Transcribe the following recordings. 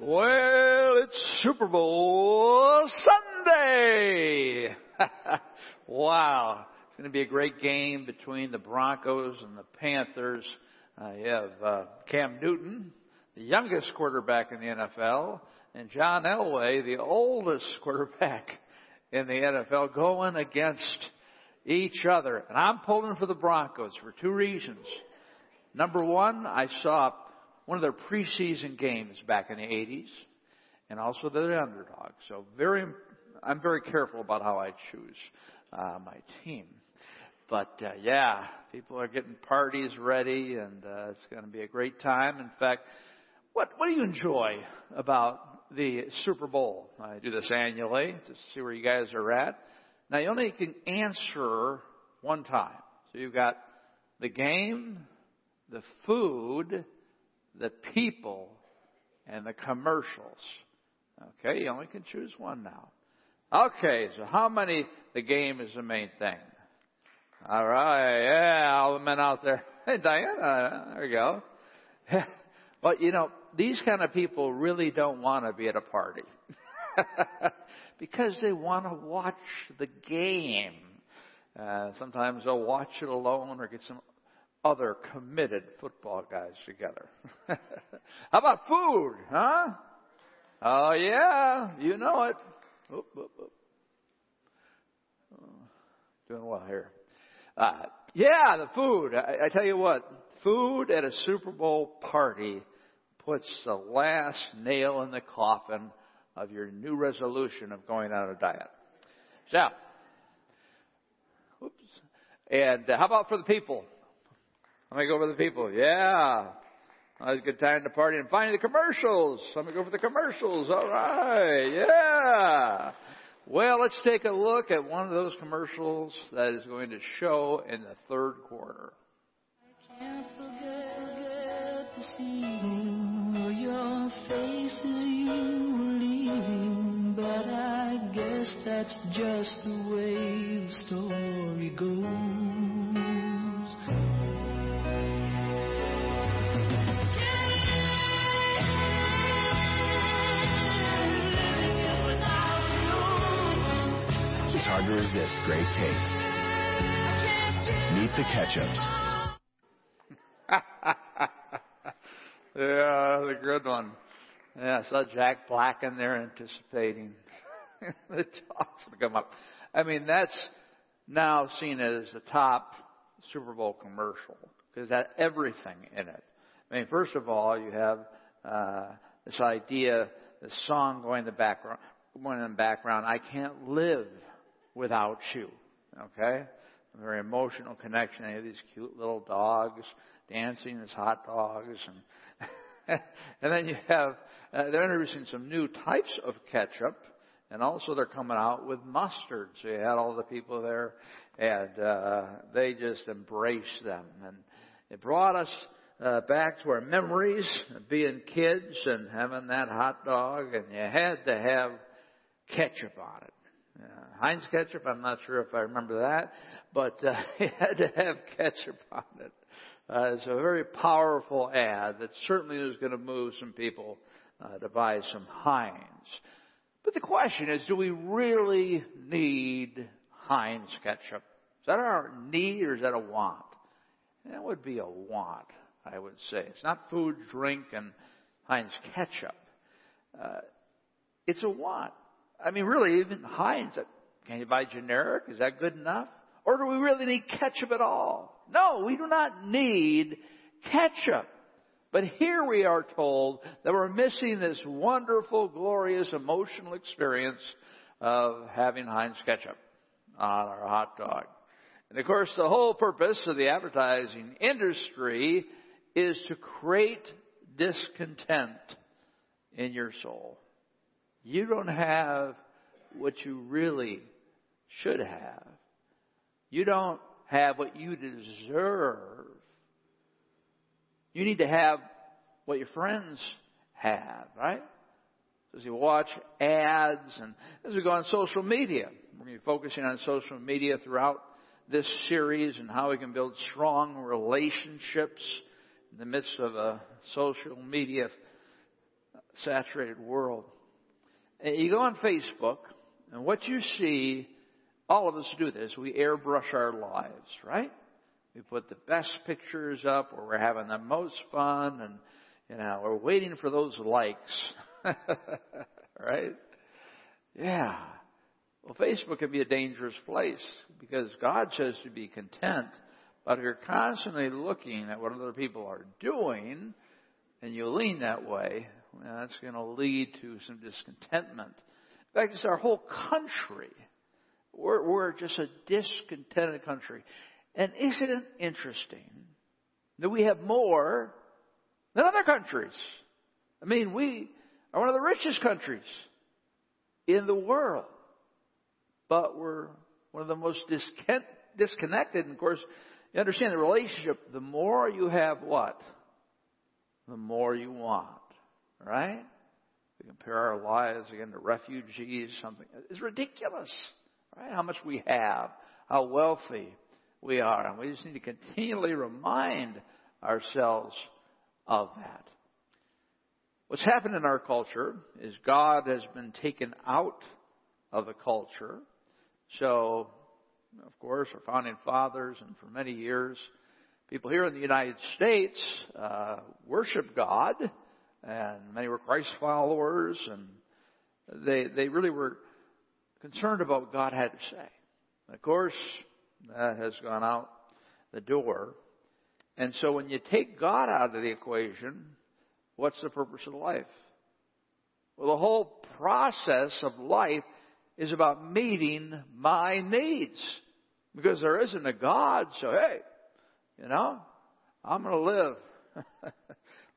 Well, it's Super Bowl Sunday! wow. It's going to be a great game between the Broncos and the Panthers. Uh, you have uh, Cam Newton, the youngest quarterback in the NFL, and John Elway, the oldest quarterback in the NFL, going against each other. And I'm pulling for the Broncos for two reasons. Number one, I saw one of their preseason games back in the 80s, and also they're the underdog. So very, I'm very careful about how I choose uh, my team. But uh, yeah, people are getting parties ready, and uh, it's going to be a great time. In fact, what what do you enjoy about the Super Bowl? I do this annually to see where you guys are at. Now you only can answer one time. So you've got the game, the food, the people and the commercials. Okay, you only can choose one now. Okay, so how many? The game is the main thing. All right, yeah, all the men out there. Hey, Diana, there you go. but you know, these kind of people really don't want to be at a party because they want to watch the game. Uh, sometimes they'll watch it alone or get some other committed football guys together. How about food, huh? Oh yeah, you know it. Oop, oop, oop. Oh, doing well here. Uh, yeah, the food. I, I tell you what, food at a Super Bowl party puts the last nail in the coffin of your new resolution of going on a diet. So, oops. And how about for the people? Let me go for the people. Yeah. That was a good time to party. And finally, the commercials. Let me go for the commercials. All right. Yeah. Well, let's take a look at one of those commercials that is going to show in the third quarter. I can't forget your face you leaving, but I guess that's just the way the story goes. Resist great taste. Meet the ketchups. yeah, the good one. Yeah, I saw Jack Black in there anticipating the talks to come up. I mean, that's now seen as the top Super Bowl commercial because that everything in it. I mean, first of all, you have uh, this idea, this song going in the background, going in the background. I can't live without you. Okay? A very emotional connection. They have these cute little dogs dancing as hot dogs and and then you have uh, they're introducing some new types of ketchup and also they're coming out with mustard so you had all the people there and uh, they just embraced them and it brought us uh, back to our memories of being kids and having that hot dog and you had to have ketchup on it Heinz ketchup, I'm not sure if I remember that, but uh, it had to have ketchup on it. Uh, it's a very powerful ad that certainly is going to move some people uh, to buy some Heinz. But the question is, do we really need Heinz ketchup? Is that our need or is that a want? That would be a want, I would say. It's not food, drink, and Heinz ketchup. Uh, it's a want. I mean, really, even Heinz, can you buy generic? Is that good enough? Or do we really need ketchup at all? No, we do not need ketchup. But here we are told that we're missing this wonderful, glorious, emotional experience of having Heinz ketchup on our hot dog. And of course, the whole purpose of the advertising industry is to create discontent in your soul you don't have what you really should have. You don't have what you deserve. You need to have what your friends have, right? As you watch ads and as we go on social media, we're going to be focusing on social media throughout this series and how we can build strong relationships in the midst of a social media saturated world. And you go on Facebook, and what you see, all of us do this. We airbrush our lives, right? We put the best pictures up where we're having the most fun, and you know we're waiting for those likes, right? Yeah. Well, Facebook can be a dangerous place because God says to be content, but if you're constantly looking at what other people are doing, and you lean that way, well, that's going to lead to some discontentment. In fact, it's our whole country. We're, we're just a discontented country. And isn't it interesting that we have more than other countries? I mean, we are one of the richest countries in the world, but we're one of the most disconnected. And of course, you understand the relationship. The more you have what? The more you want. Right? We compare our lives again to refugees, something. It's ridiculous. Right? How much we have, how wealthy we are. And we just need to continually remind ourselves of that. What's happened in our culture is God has been taken out of the culture. So, of course, our founding fathers, and for many years, people here in the United States uh, worship God, and many were Christ followers, and they they really were concerned about what God had to say. of course, that has gone out the door. And so when you take God out of the equation, what's the purpose of life? Well, the whole process of life is about meeting my needs. Because there isn't a God, so hey, you know, I'm going to live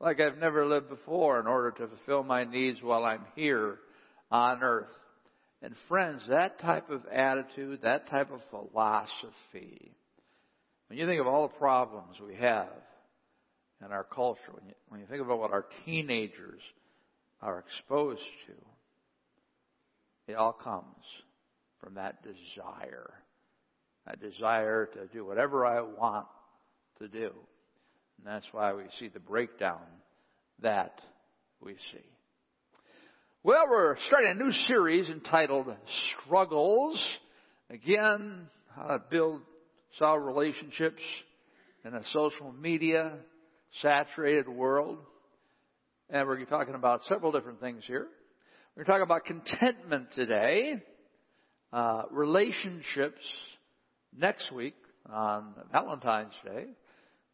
like I've never lived before in order to fulfill my needs while I'm here on earth. And friends, that type of attitude, that type of philosophy, when you think of all the problems we have in our culture, when you, when you think about what our teenagers are exposed to, it all comes from that desire. That desire to do whatever I want to do. And that's why we see the breakdown that we see. Well, we're starting a new series entitled Struggles. Again, how to build solid relationships in a social media saturated world. And we're talking about several different things here. We're talking about contentment today, uh, relationships next week on Valentine's Day,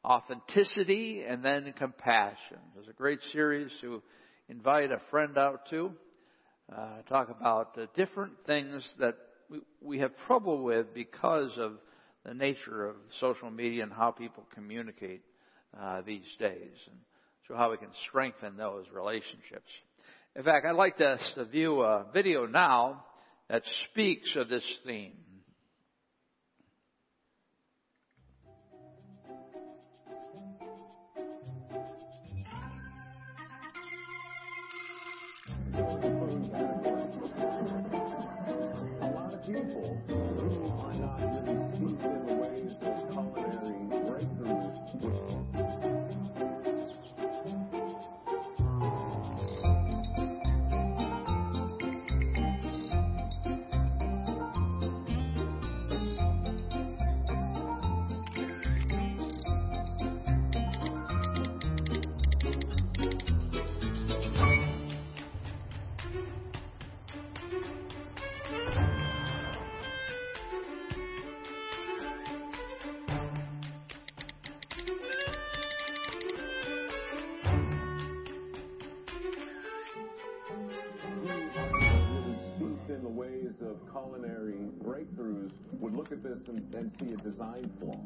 authenticity, and then compassion. There's a great series to invite a friend out to, uh, talk about different things that we, we have trouble with because of the nature of social media and how people communicate uh, these days, and so how we can strengthen those relationships. In fact, I'd like us to view a video now that speaks of this theme. And see a design flaw.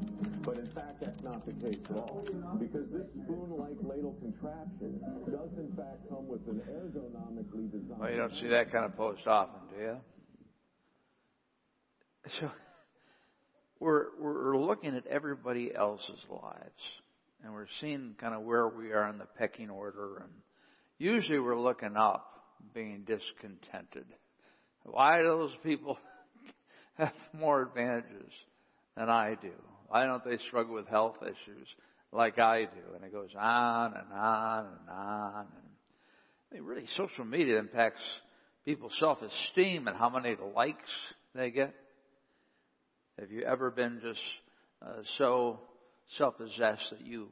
But in fact, that's not the case at all. Because this spoon-like ladle contraption does in fact come with an ergonomically designed... Well, you don't see that kind of post often, do you? So, we're, we're looking at everybody else's lives. And we're seeing kind of where we are in the pecking order. And usually we're looking up, being discontented. Why do those people have more advantages than I do? Why don't they struggle with health issues like I do? And it goes on and on and on. I mean, really, social media impacts people's self-esteem and how many likes they get. Have you ever been just uh, so self-possessed that you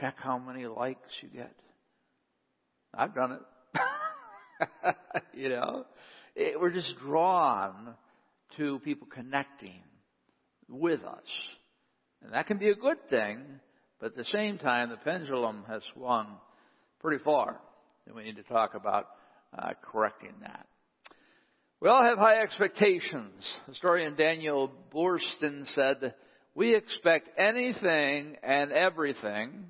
check how many likes you get? I've done it. you know, it, we're just drawn to people connecting with us. And that can be a good thing, but at the same time, the pendulum has swung pretty far. And we need to talk about uh, correcting that. We all have high expectations. Historian Daniel Boorstin said, We expect anything and everything.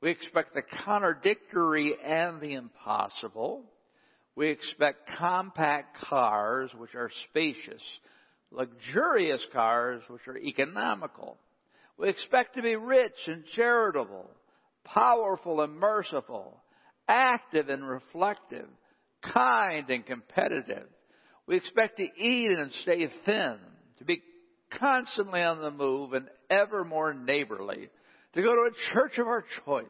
We expect the contradictory and the impossible. We expect compact cars, which are spacious, luxurious cars, which are economical. We expect to be rich and charitable, powerful and merciful, active and reflective, kind and competitive. We expect to eat and stay thin, to be constantly on the move and ever more neighborly, to go to a church of our choice,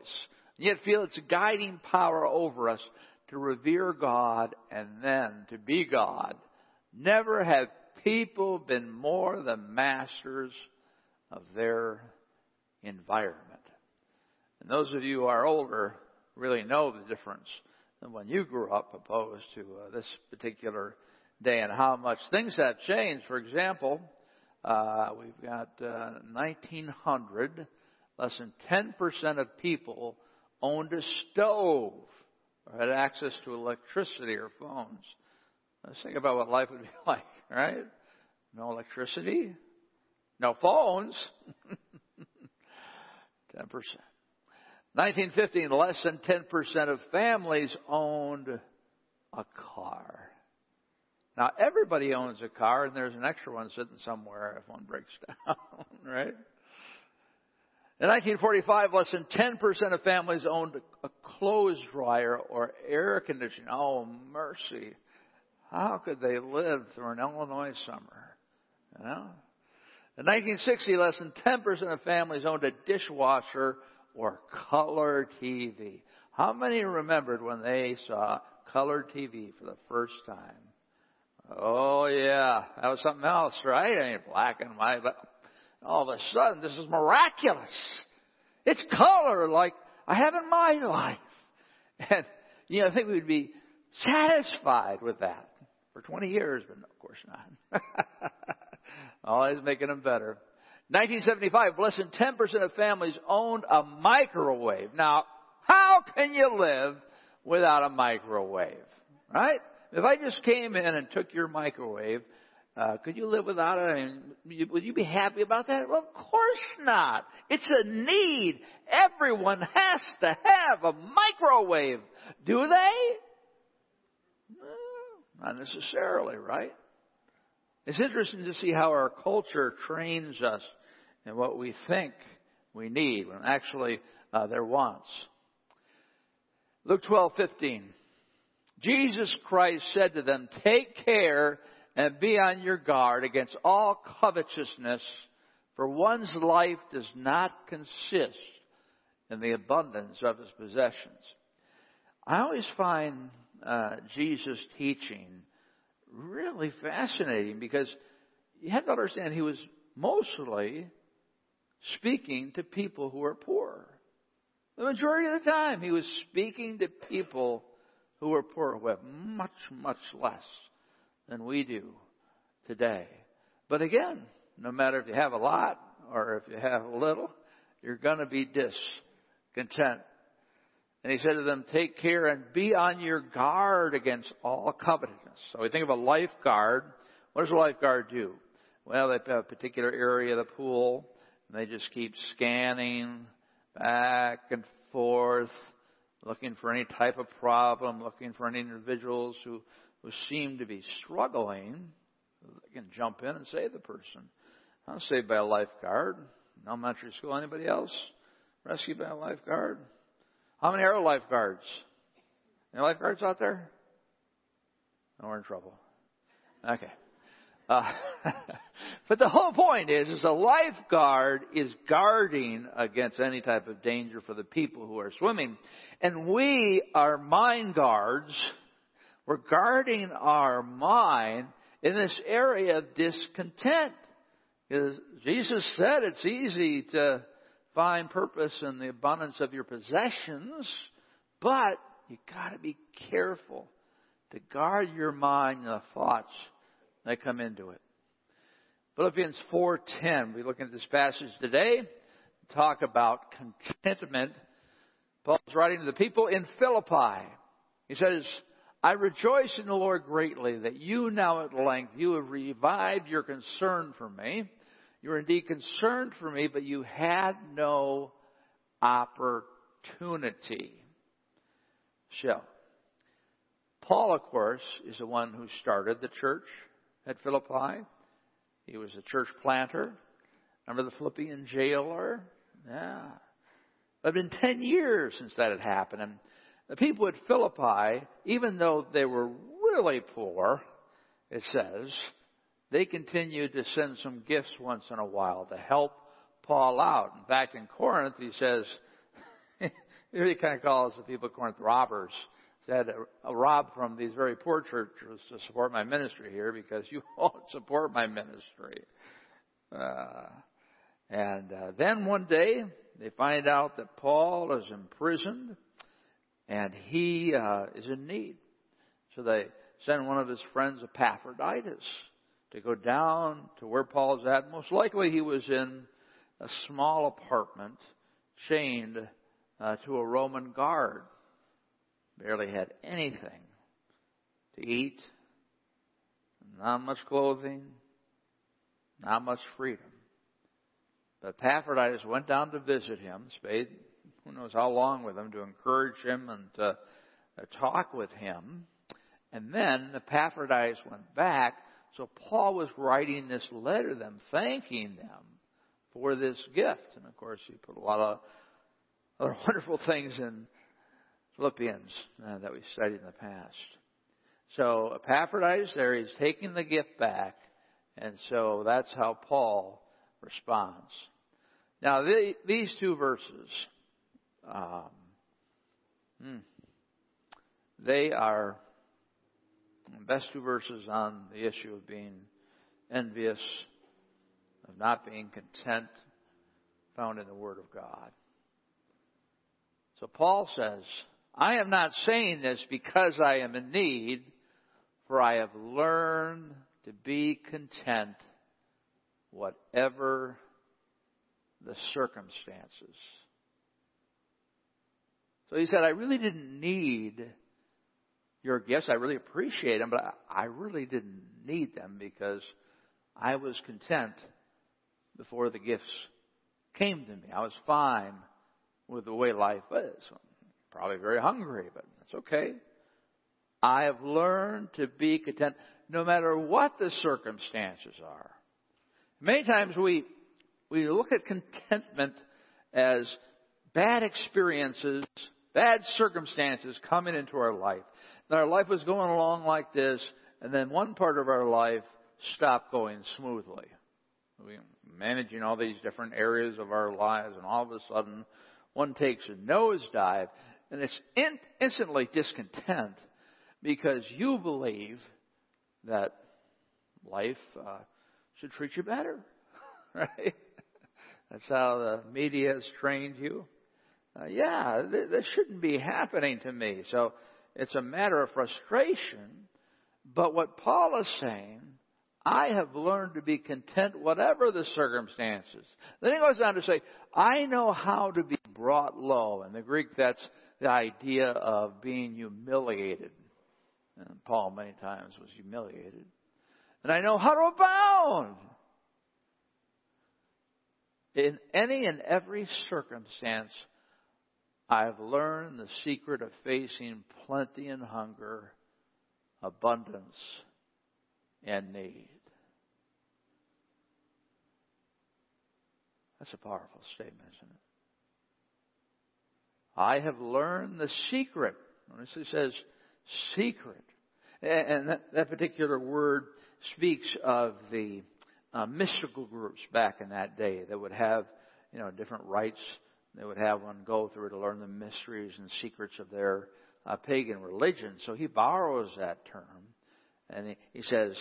and yet feel its guiding power over us to revere God and then to be God. Never have people been more the masters of their environment. And those of you who are older really know the difference than when you grew up opposed to uh, this particular day and how much things have changed. For example, uh, we've got uh, 1900, less than 10% of people owned a stove or had access to electricity or phones. Let's think about what life would be like, right? No electricity, no phones. 10%. 1915, less than 10% of families owned a car. Now, everybody owns a car, and there's an extra one sitting somewhere if one breaks down, right? In 1945, less than 10% of families owned a clothes dryer or air conditioning. Oh, mercy. How could they live through an Illinois summer? You know? In 1960, less than 10% of families owned a dishwasher or color TV. How many remembered when they saw color TV for the first time? Oh yeah, that was something else, right? I mean, black and white, but all of a sudden, this is miraculous. It's color like I have in my life. And, you know, I think we'd be satisfied with that for 20 years, but of course not. Always making them better. 1975, less than 10% of families owned a microwave. Now, how can you live without a microwave? Right? If I just came in and took your microwave, uh, could you live without it? Would you be happy about that? Well, of course not. It's a need. Everyone has to have a microwave. Do they? not necessarily, right? It's interesting to see how our culture trains us in what we think we need when actually uh, they're wants. Luke 12:15. Jesus Christ said to them, "Take care and be on your guard against all covetousness, for one's life does not consist in the abundance of his possessions." I always find uh, Jesus' teaching really fascinating because you have to understand he was mostly speaking to people who are poor. The majority of the time he was speaking to people who are poor, who have much, much less than we do today. But again, no matter if you have a lot or if you have a little, you're going to be discontent. And he said to them, take care and be on your guard against all covetousness. So we think of a lifeguard. What does a lifeguard do? Well, they have a particular area of the pool, and they just keep scanning back and forth, looking for any type of problem, looking for any individuals who, who seem to be struggling. They can jump in and save the person. I'm saved by a lifeguard. Elementary school, anybody else? Rescued by a lifeguard? How many are lifeguards? Any lifeguards out there? No, we're in trouble. Okay. Uh, but the whole point is, is a lifeguard is guarding against any type of danger for the people who are swimming. And we are mind guards. We're guarding our mind in this area of discontent. Because Jesus said it's easy to find purpose in the abundance of your possessions, but you gotta be careful to guard your mind and the thoughts that come into it. Philippians 4:10. We look at this passage today. Talk about contentment. Paul's writing to the people in Philippi. He says, I rejoice in the Lord greatly that you now at length, you have revived your concern for me. You were indeed concerned for me, but you had no opportunity. So, Paul, of course, is the one who started the church at Philippi. He was a church planter. Remember the Philippian jailer? Yeah. It had been 10 years since that had happened. And the people at Philippi, even though they were really poor, it says, they continued to send some gifts once in a while to help Paul out. In fact, in Corinth, he says, he kind of calls the people of Corinth robbers. Said, a rob from these very poor churches to support my ministry here because you won't support my ministry. Uh, and uh, then one day, they find out that Paul is imprisoned and he uh, is in need. So they send one of his friends, Epaphroditus, to go down to where Paul's at. Most likely he was in a small apartment chained uh, to a Roman guard. Barely had anything to eat, not much clothing, not much freedom. But Epaphroditus went down to visit him, who knows how long with him to encourage him and to uh, talk with him. And then Epaphroditus went back, so Paul was writing this letter to them, thanking them for this gift. And of course, he put a lot of other wonderful things in Philippians uh, that we studied in the past. So Epaphroditus there, he's taking the gift back, and so that's how Paul responds. Now, the, these two verses, um, hmm, they are the best two verses on the issue of being envious, of not being content, found in the Word of God. So Paul says, I am not saying this because I am in need, for I have learned to be content whatever the circumstances. So he said, I really didn't need your gifts. I really appreciate them, but I really didn't need them because I was content before the gifts came to me. I was fine with the way life is. Probably very hungry, but that's okay. I have learned to be content no matter what the circumstances are. Many times we, we look at contentment as bad experiences, bad circumstances coming into our life. And our life was going along like this, and then one part of our life stopped going smoothly. We managing all these different areas of our lives, and all of a sudden, one takes a nosedive, and it's in, instantly discontent because you believe that life uh, should treat you better, right? That's how the media has trained you. Uh, yeah, th- this shouldn't be happening to me. So it's a matter of frustration. But what Paul is saying, I have learned to be content whatever the circumstances. Then he goes on to say, I know how to be brought low. In the Greek, that's the idea of being humiliated. And Paul many times was humiliated. And I know how to abound. In any and every circumstance, I've learned the secret of facing plenty and hunger, abundance and need. That's a powerful statement, isn't it? I have learned the secret. Notice it says secret. And that, particular word, speaks of the uh, mystical groups back in that day that would have, you know, different rites. They would have one go through to learn the mysteries and secrets of their uh, pagan religion. So he borrows that term and he, he says,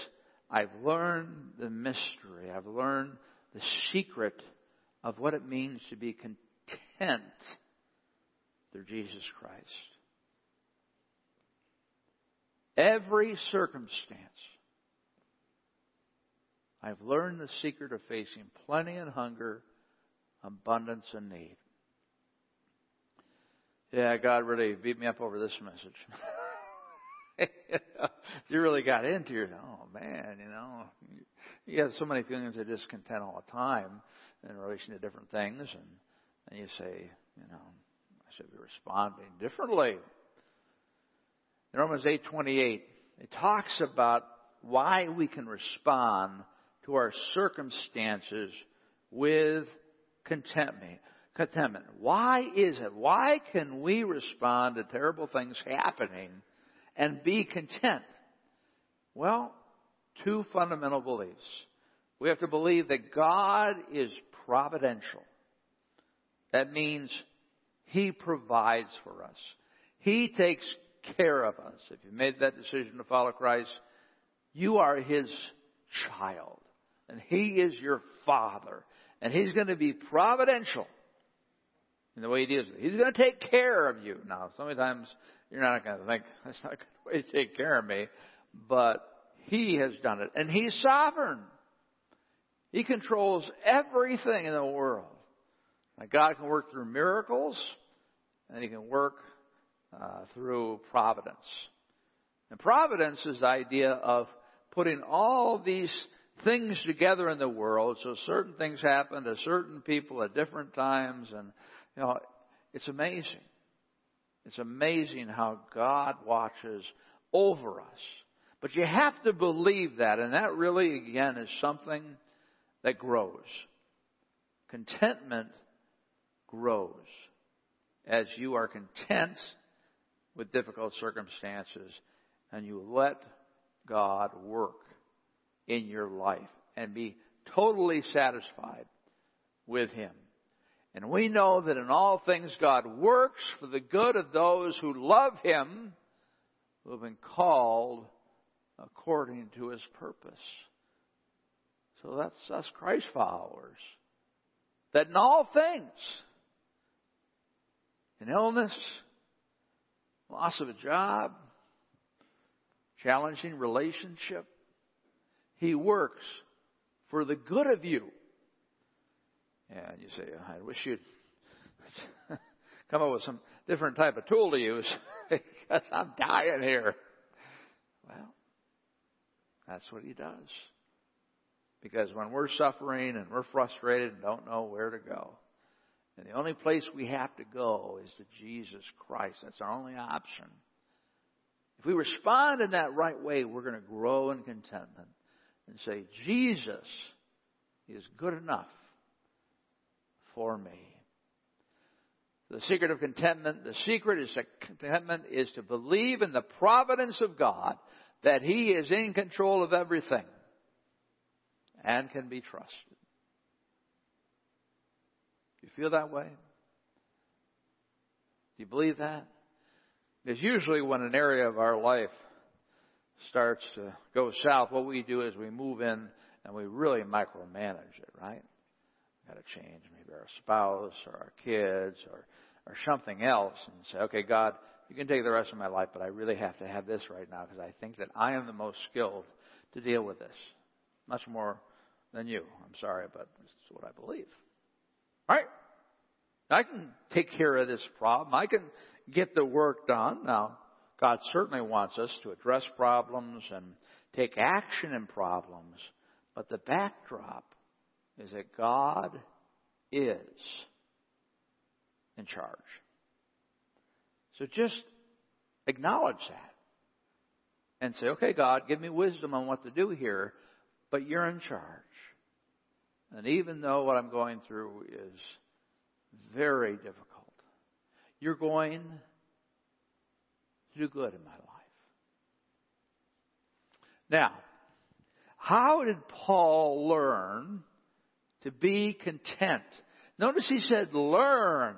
I've learned the mystery. I've learned the secret of what it means to be content through Jesus Christ. Every circumstance, I've learned the secret of facing plenty and hunger, abundance and need. Yeah, God really beat me up over this message. you really got into it. Oh man, you know, you have so many feelings of discontent all the time in relation to different things, and, and you say, you know, I should be responding differently. In Romans 8:28, it talks about why we can respond to our circumstances with contentment. Contentment. Why is it? Why can we respond to terrible things happening and be content? Well, two fundamental beliefs. We have to believe that God is providential. That means He provides for us. He takes care of us. If you made that decision to follow Christ, you are His child. And He is your Father. And He's going to be providential in the way He deals with it. He's going to take care of you. Now, sometimes you're not going to think, that's not a good way to take care of me. But He has done it. And He's sovereign. He controls everything in the world. Now, God can work through miracles, and He can work uh, through providence. And providence is the idea of putting all these things together in the world so certain things happen to certain people at different times and you know it's amazing. It's amazing how god watches over us. But you have to believe that and that really again is something that grows. Contentment grows as you are content with difficult circumstances and you let God work in your life and be totally satisfied with Him. And we know that in all things God works for the good of those who love Him, who have been called according to His purpose. So that's us Christ followers. That in all things, in illness, loss of a job, challenging relationship. He works for the good of you. And you say, I wish you'd come up with some different type of tool to use because I'm dying here. Well, that's what he does. Because when we're suffering and we're frustrated and don't know where to go, and the only place we have to go is to Jesus Christ. That's our only option. If we respond in that right way, we're going to grow in contentment and say, Jesus is good enough for me. The secret of contentment, the secret is contentment is to believe in the providence of God that He is in control of everything and can be trusted. You feel that way? Do you believe that? Because usually when an area of our life starts to go south, what we do is we move in and we really micromanage it, right? Got to change maybe our spouse or our kids or or something else and say, okay, God, you can take the rest of my life, but I really have to have this right now because I think that I am the most skilled to deal with this. Much more than you. I'm sorry, but this is what I believe. Right? I can take care of this problem. I can get the work done. Now, God certainly wants us to address problems and take action in problems, but the backdrop is that God is in charge. So just acknowledge that and say, okay, God, give me wisdom on what to do here, but you're in charge. And even though what I'm going through is very difficult, you're going to do good in my life. Now, How did Paul learn to be content? Notice he said, learn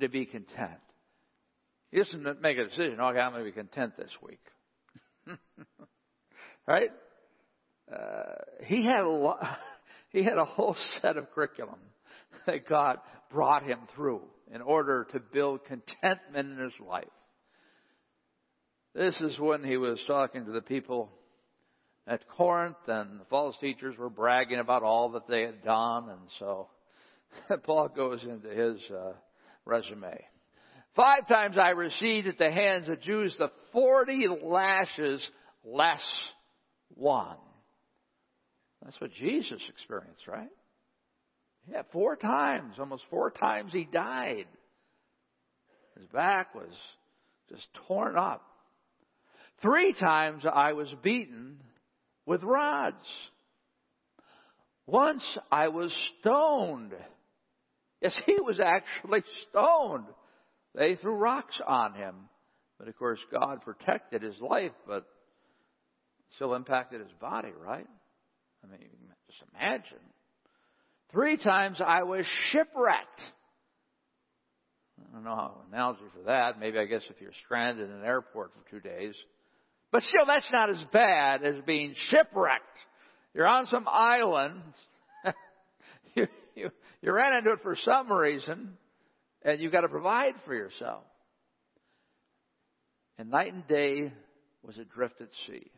to be content. He doesn't make a decision, okay, I'm going to be content this week. right? Uh, he had a lo- he had a whole set of curriculum that God brought him through in order to build contentment in his life. This is when he was talking to the people at Corinth, and the false teachers were bragging about all that they had done, and so Paul goes into his uh, resume. Five times I received at the hands of Jews the forty lashes less one. That's what Jesus experienced, right? Yeah, four times, almost four times he died. His back was just torn up. Three times I was beaten with rods. Once I was stoned. Yes, he was actually stoned. They threw rocks on him. But of course, God protected his life, but still impacted his body, right? I mean, just imagine. Three times I was shipwrecked. I don't know how analogy for that. Maybe I guess if you're stranded in an airport for two days. But still, that's not as bad as being shipwrecked. You're on some island. you, you, you ran into it for some reason, and you've got to provide for yourself. And night and day was adrift at sea.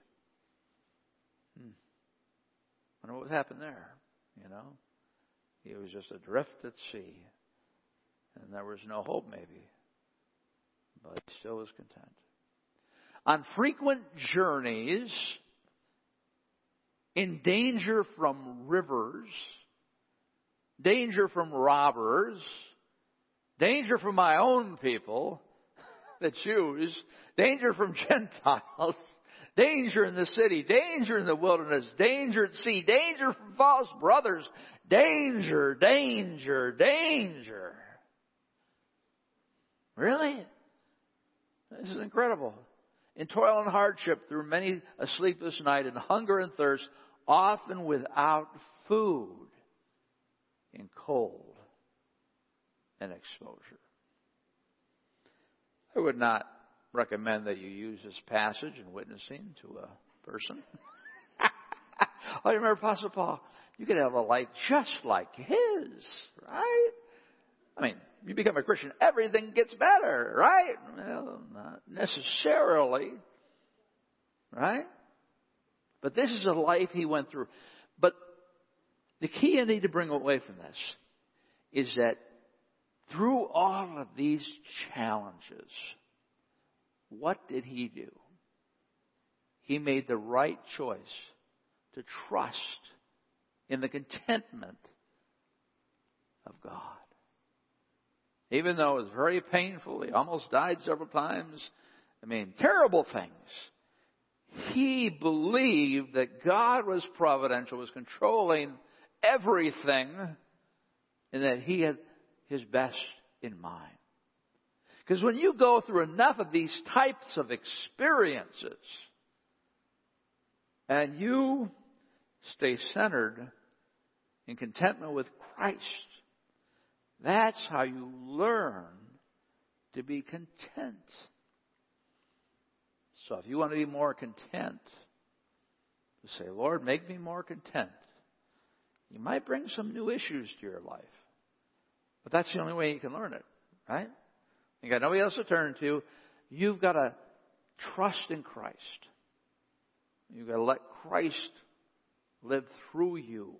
Hmm. I wonder what happened there, you know? He was just adrift at sea, and there was no hope, maybe. But he still was content. On frequent journeys, in danger from rivers, danger from robbers, danger from my own people, the Jews, danger from Gentiles, danger in the city, danger in the wilderness, danger at sea, danger from false brothers, danger, danger, danger. Really? This is incredible. In toil and hardship through many a sleepless night, in hunger and thirst, often without food, in cold and exposure. I would not recommend that you use this passage in witnessing to a person. oh, you remember Apostle Paul? You could have a life just like his, right? I mean, you become a Christian, everything gets better, right? Well, not necessarily, right? But this is a life he went through. But the key I need to bring away from this is that through all of these challenges, what did he do? He made the right choice to trust in the contentment of God. Even though it was very painful, he almost died several times. I mean, terrible things. He believed that God was providential, was controlling everything, and that he had his best in mind. Because when you go through enough of these types of experiences and you stay centered in contentment with Christ, that's how you learn to be content. So if you want to be more content, say, Lord, make me more content. You might bring some new issues to your life. But that's the only way you can learn it, right? You got nobody else to turn to. You've got to trust in Christ. You've got to let Christ live through you.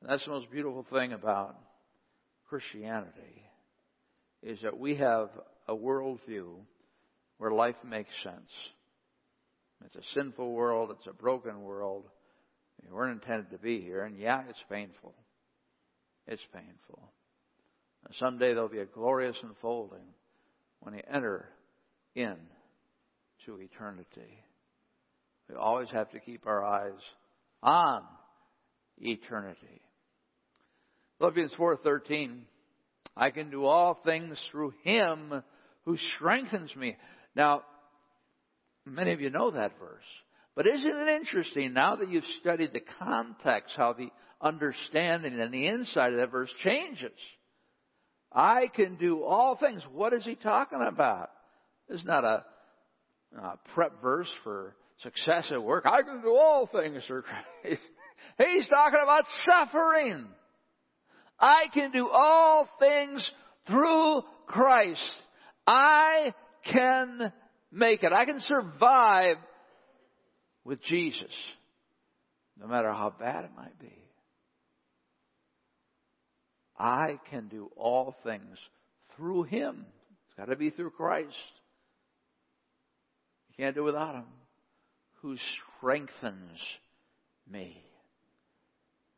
And that's the most beautiful thing about Christianity is that we have a worldview where life makes sense. It's a sinful world. It's a broken world. We weren't intended to be here. And yeah, it's painful. It's painful. And someday there'll be a glorious unfolding when we enter in to eternity. We always have to keep our eyes on eternity. Philippians 4:13 I can do all things through him who strengthens me. Now, many of you know that verse. But isn't it interesting now that you've studied the context, how the understanding and the insight of that verse changes? I can do all things. What is he talking about? This is not a, a prep verse for success at work. I can do all things through Christ. He's talking about suffering. I can do all things through Christ. I can make it. I can survive with Jesus, no matter how bad it might be. I can do all things through Him. It's got to be through Christ. You can't do without Him. Who strengthens me.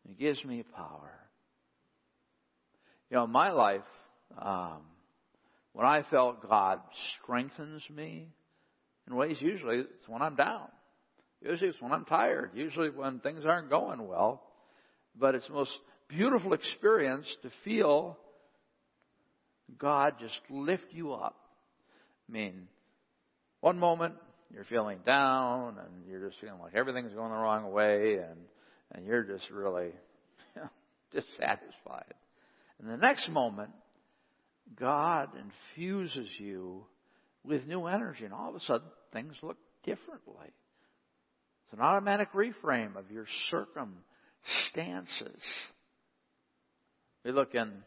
He gives me power. You know, my life, um, when I felt God strengthens me in ways, usually it's when I'm down. Usually it's when I'm tired. Usually when things aren't going well. But it's the most beautiful experience to feel God just lift you up. I mean, one moment you're feeling down and you're just feeling like everything's going the wrong way and, and you're just really you know, dissatisfied. And the next moment, God infuses you with new energy and all of a sudden things look differently. It's an automatic reframe of your circumstances. We look in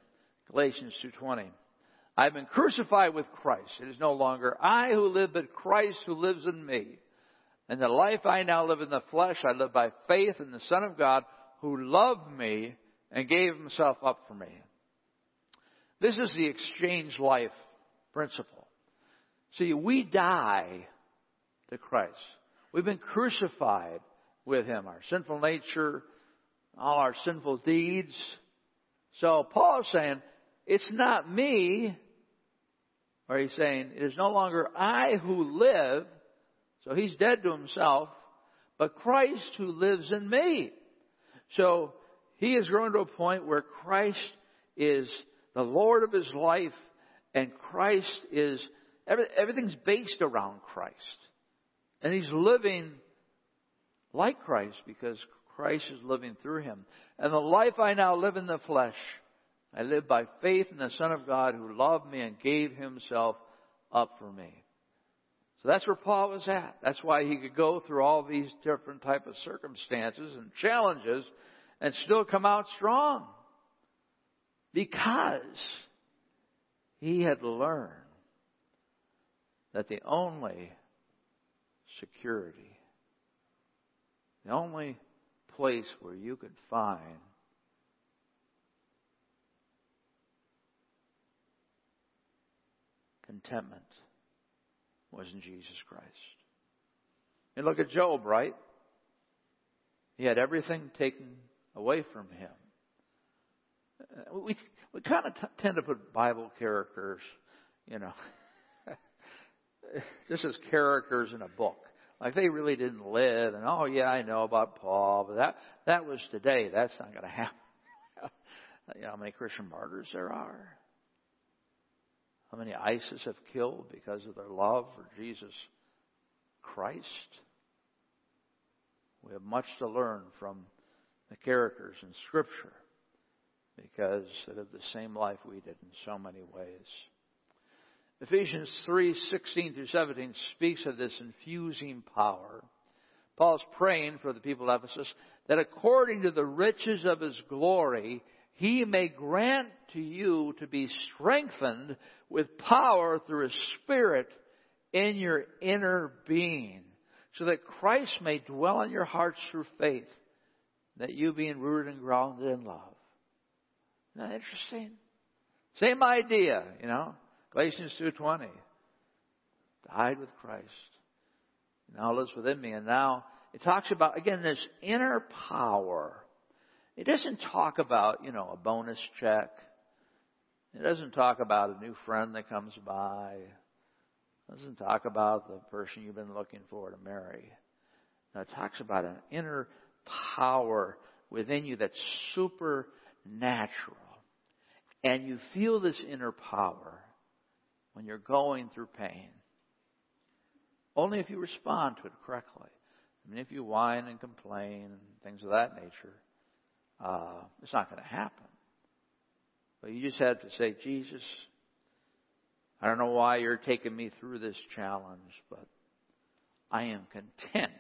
Galatians 2:20. I've been crucified with Christ. It is no longer I who live, but Christ who lives in me. And the life I now live in the flesh, I live by faith in the Son of God who loved me and gave himself up for me. This is the exchange life principle. See, we die to Christ. We've been crucified with him. Our sinful nature, all our sinful deeds. So Paul is saying, it's not me, or he's saying, it is no longer I who live, so he's dead to himself, but Christ who lives in me. So he has grown to a point where Christ is the Lord of his life, and Christ is, everything's based around Christ. And he's living like Christ because Christ is living through him. And the life I now live in the flesh, I live by faith in the Son of God who loved me and gave himself up for me. So that's where Paul was at. That's why he could go through all these different type of circumstances and challenges and still come out strong. Because he had learned that the only security. The only place where you could find contentment was in Jesus Christ. And look at Job, right? He had everything taken away from him. We we kind of t- tend to put Bible characters, you know, just as characters in a book. Like they really didn't live, and oh yeah, I know about Paul, but that that was today. That's not going to happen. you know how many Christian martyrs there are? How many ISIS have killed because of their love for Jesus Christ? We have much to learn from the characters in Scripture because they lived the same life we did in so many ways. Ephesians 3:16 through 17 speaks of this infusing power. Paul's praying for the people of Ephesus that according to the riches of his glory, he may grant to you to be strengthened with power through his spirit in your inner being, so that Christ may dwell in your hearts through faith, that you being rooted and grounded in love. Isn't that interesting? Same idea, you know. Galatians 2.20. Died with Christ. Now lives within me. And now it talks about, again, this inner power. It doesn't talk about, you know, a bonus check. It doesn't talk about a new friend that comes by. It doesn't talk about the person you've been looking for to marry. Now it talks about an inner power within you that's supernatural. And you feel this inner power when you're going through pain. Only if you respond to it correctly. I mean, if you whine and complain and things of that nature, uh, it's not going to happen. But you just have to say, Jesus, I don't know why you're taking me through this challenge, but I am content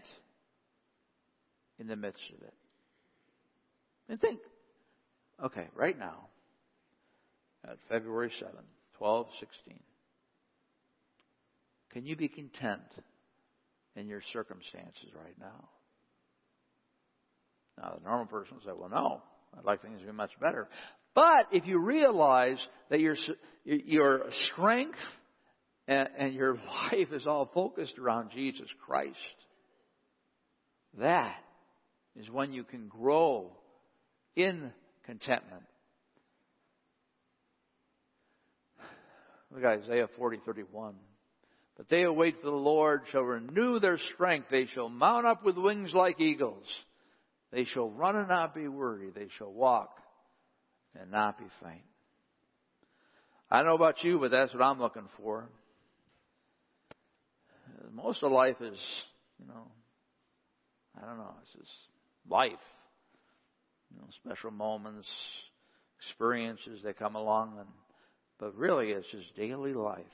in the midst of it. And think, okay, right now, at February 7th, 12, 16, can you be content in your circumstances right now? Now, the normal person will say, well, no, I'd like things to be much better. But if you realize that your, your strength and, and your life is all focused around Jesus Christ, that is when you can grow in contentment. Look at Isaiah 40, 31. But they who wait for the Lord shall renew their strength. They shall mount up with wings like eagles. They shall run and not be weary. They shall walk and not be faint. I don't know about you, but that's what I'm looking for. Most of life is, you know, I don't know, it's just life. You know, special moments, experiences that come along, and but really it's just daily life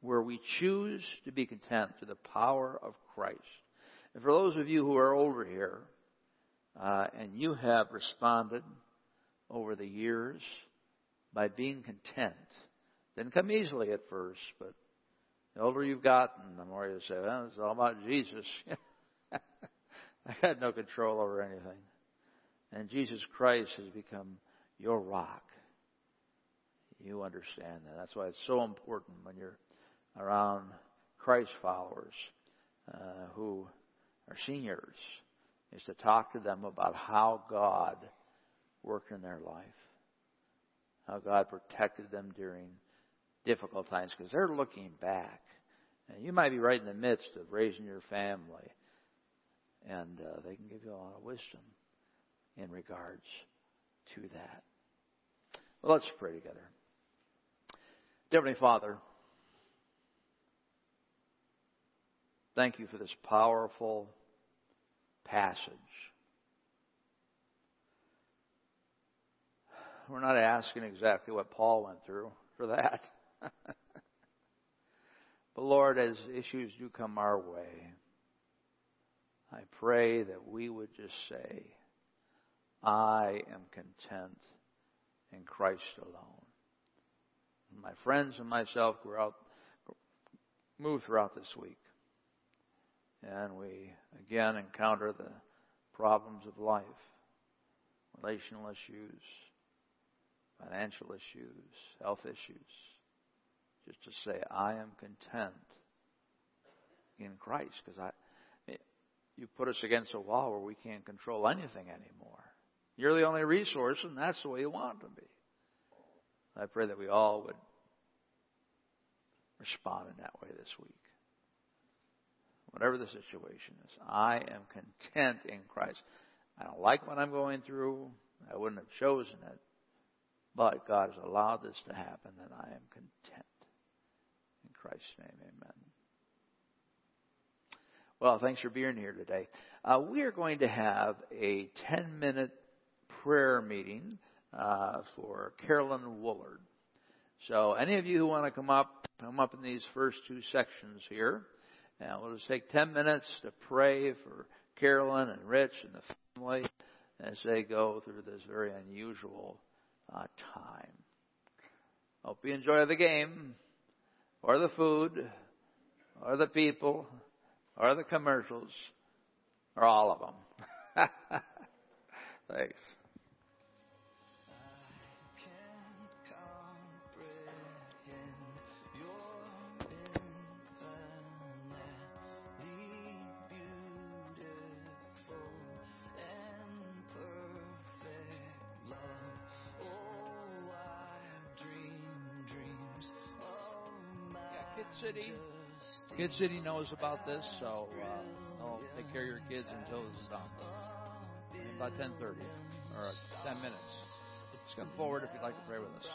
where we choose to be content through the power of Christ. And for those of you who are older here, uh, and you have responded over the years by being content. Didn't come easily at first, but the older you've gotten, the more you say, well, it's all about Jesus. I had no control over anything. And Jesus Christ has become your rock. You understand that. That's why it's so important when you're around Christ followers uh, who are seniors, is to talk to them about how God worked in their life. How God protected them during difficult times because they're looking back. And you might be right in the midst of raising your family, and uh, they can give you a lot of wisdom in regards to that. Well, let's pray together. Heavenly Father, thank you for this powerful passage We're not asking exactly what Paul went through for that. but Lord, as issues do come our way, I pray that we would just say, I am content in Christ alone. My friends and myself were out, moved throughout this week. And we again encounter the problems of life, relational issues, financial issues, health issues, just to say, I am content in Christ because I, you put us against a wall where we can't control anything anymore. You're the only resource, and that's the way you want to be. I pray that we all would respond in that way this week. Whatever the situation is, I am content in Christ. I don't like what I'm going through. I wouldn't have chosen it. But God has allowed this to happen, and I am content. In Christ's name, amen. Well, thanks for being here today. Uh, we are going to have a 10 minute prayer meeting uh, for Carolyn Woolard. So, any of you who want to come up, come up in these first two sections here. And we'll just take 10 minutes to pray for Carolyn and Rich and the family as they go through this very unusual uh, time. Hope you enjoy the game, or the food, or the people, or the commercials, or all of them. Thanks. City. Kid City knows about this, so uh, I'll take care of your kids until it's done. About 10:30 or 10 minutes. Just come forward if you'd like to pray with us.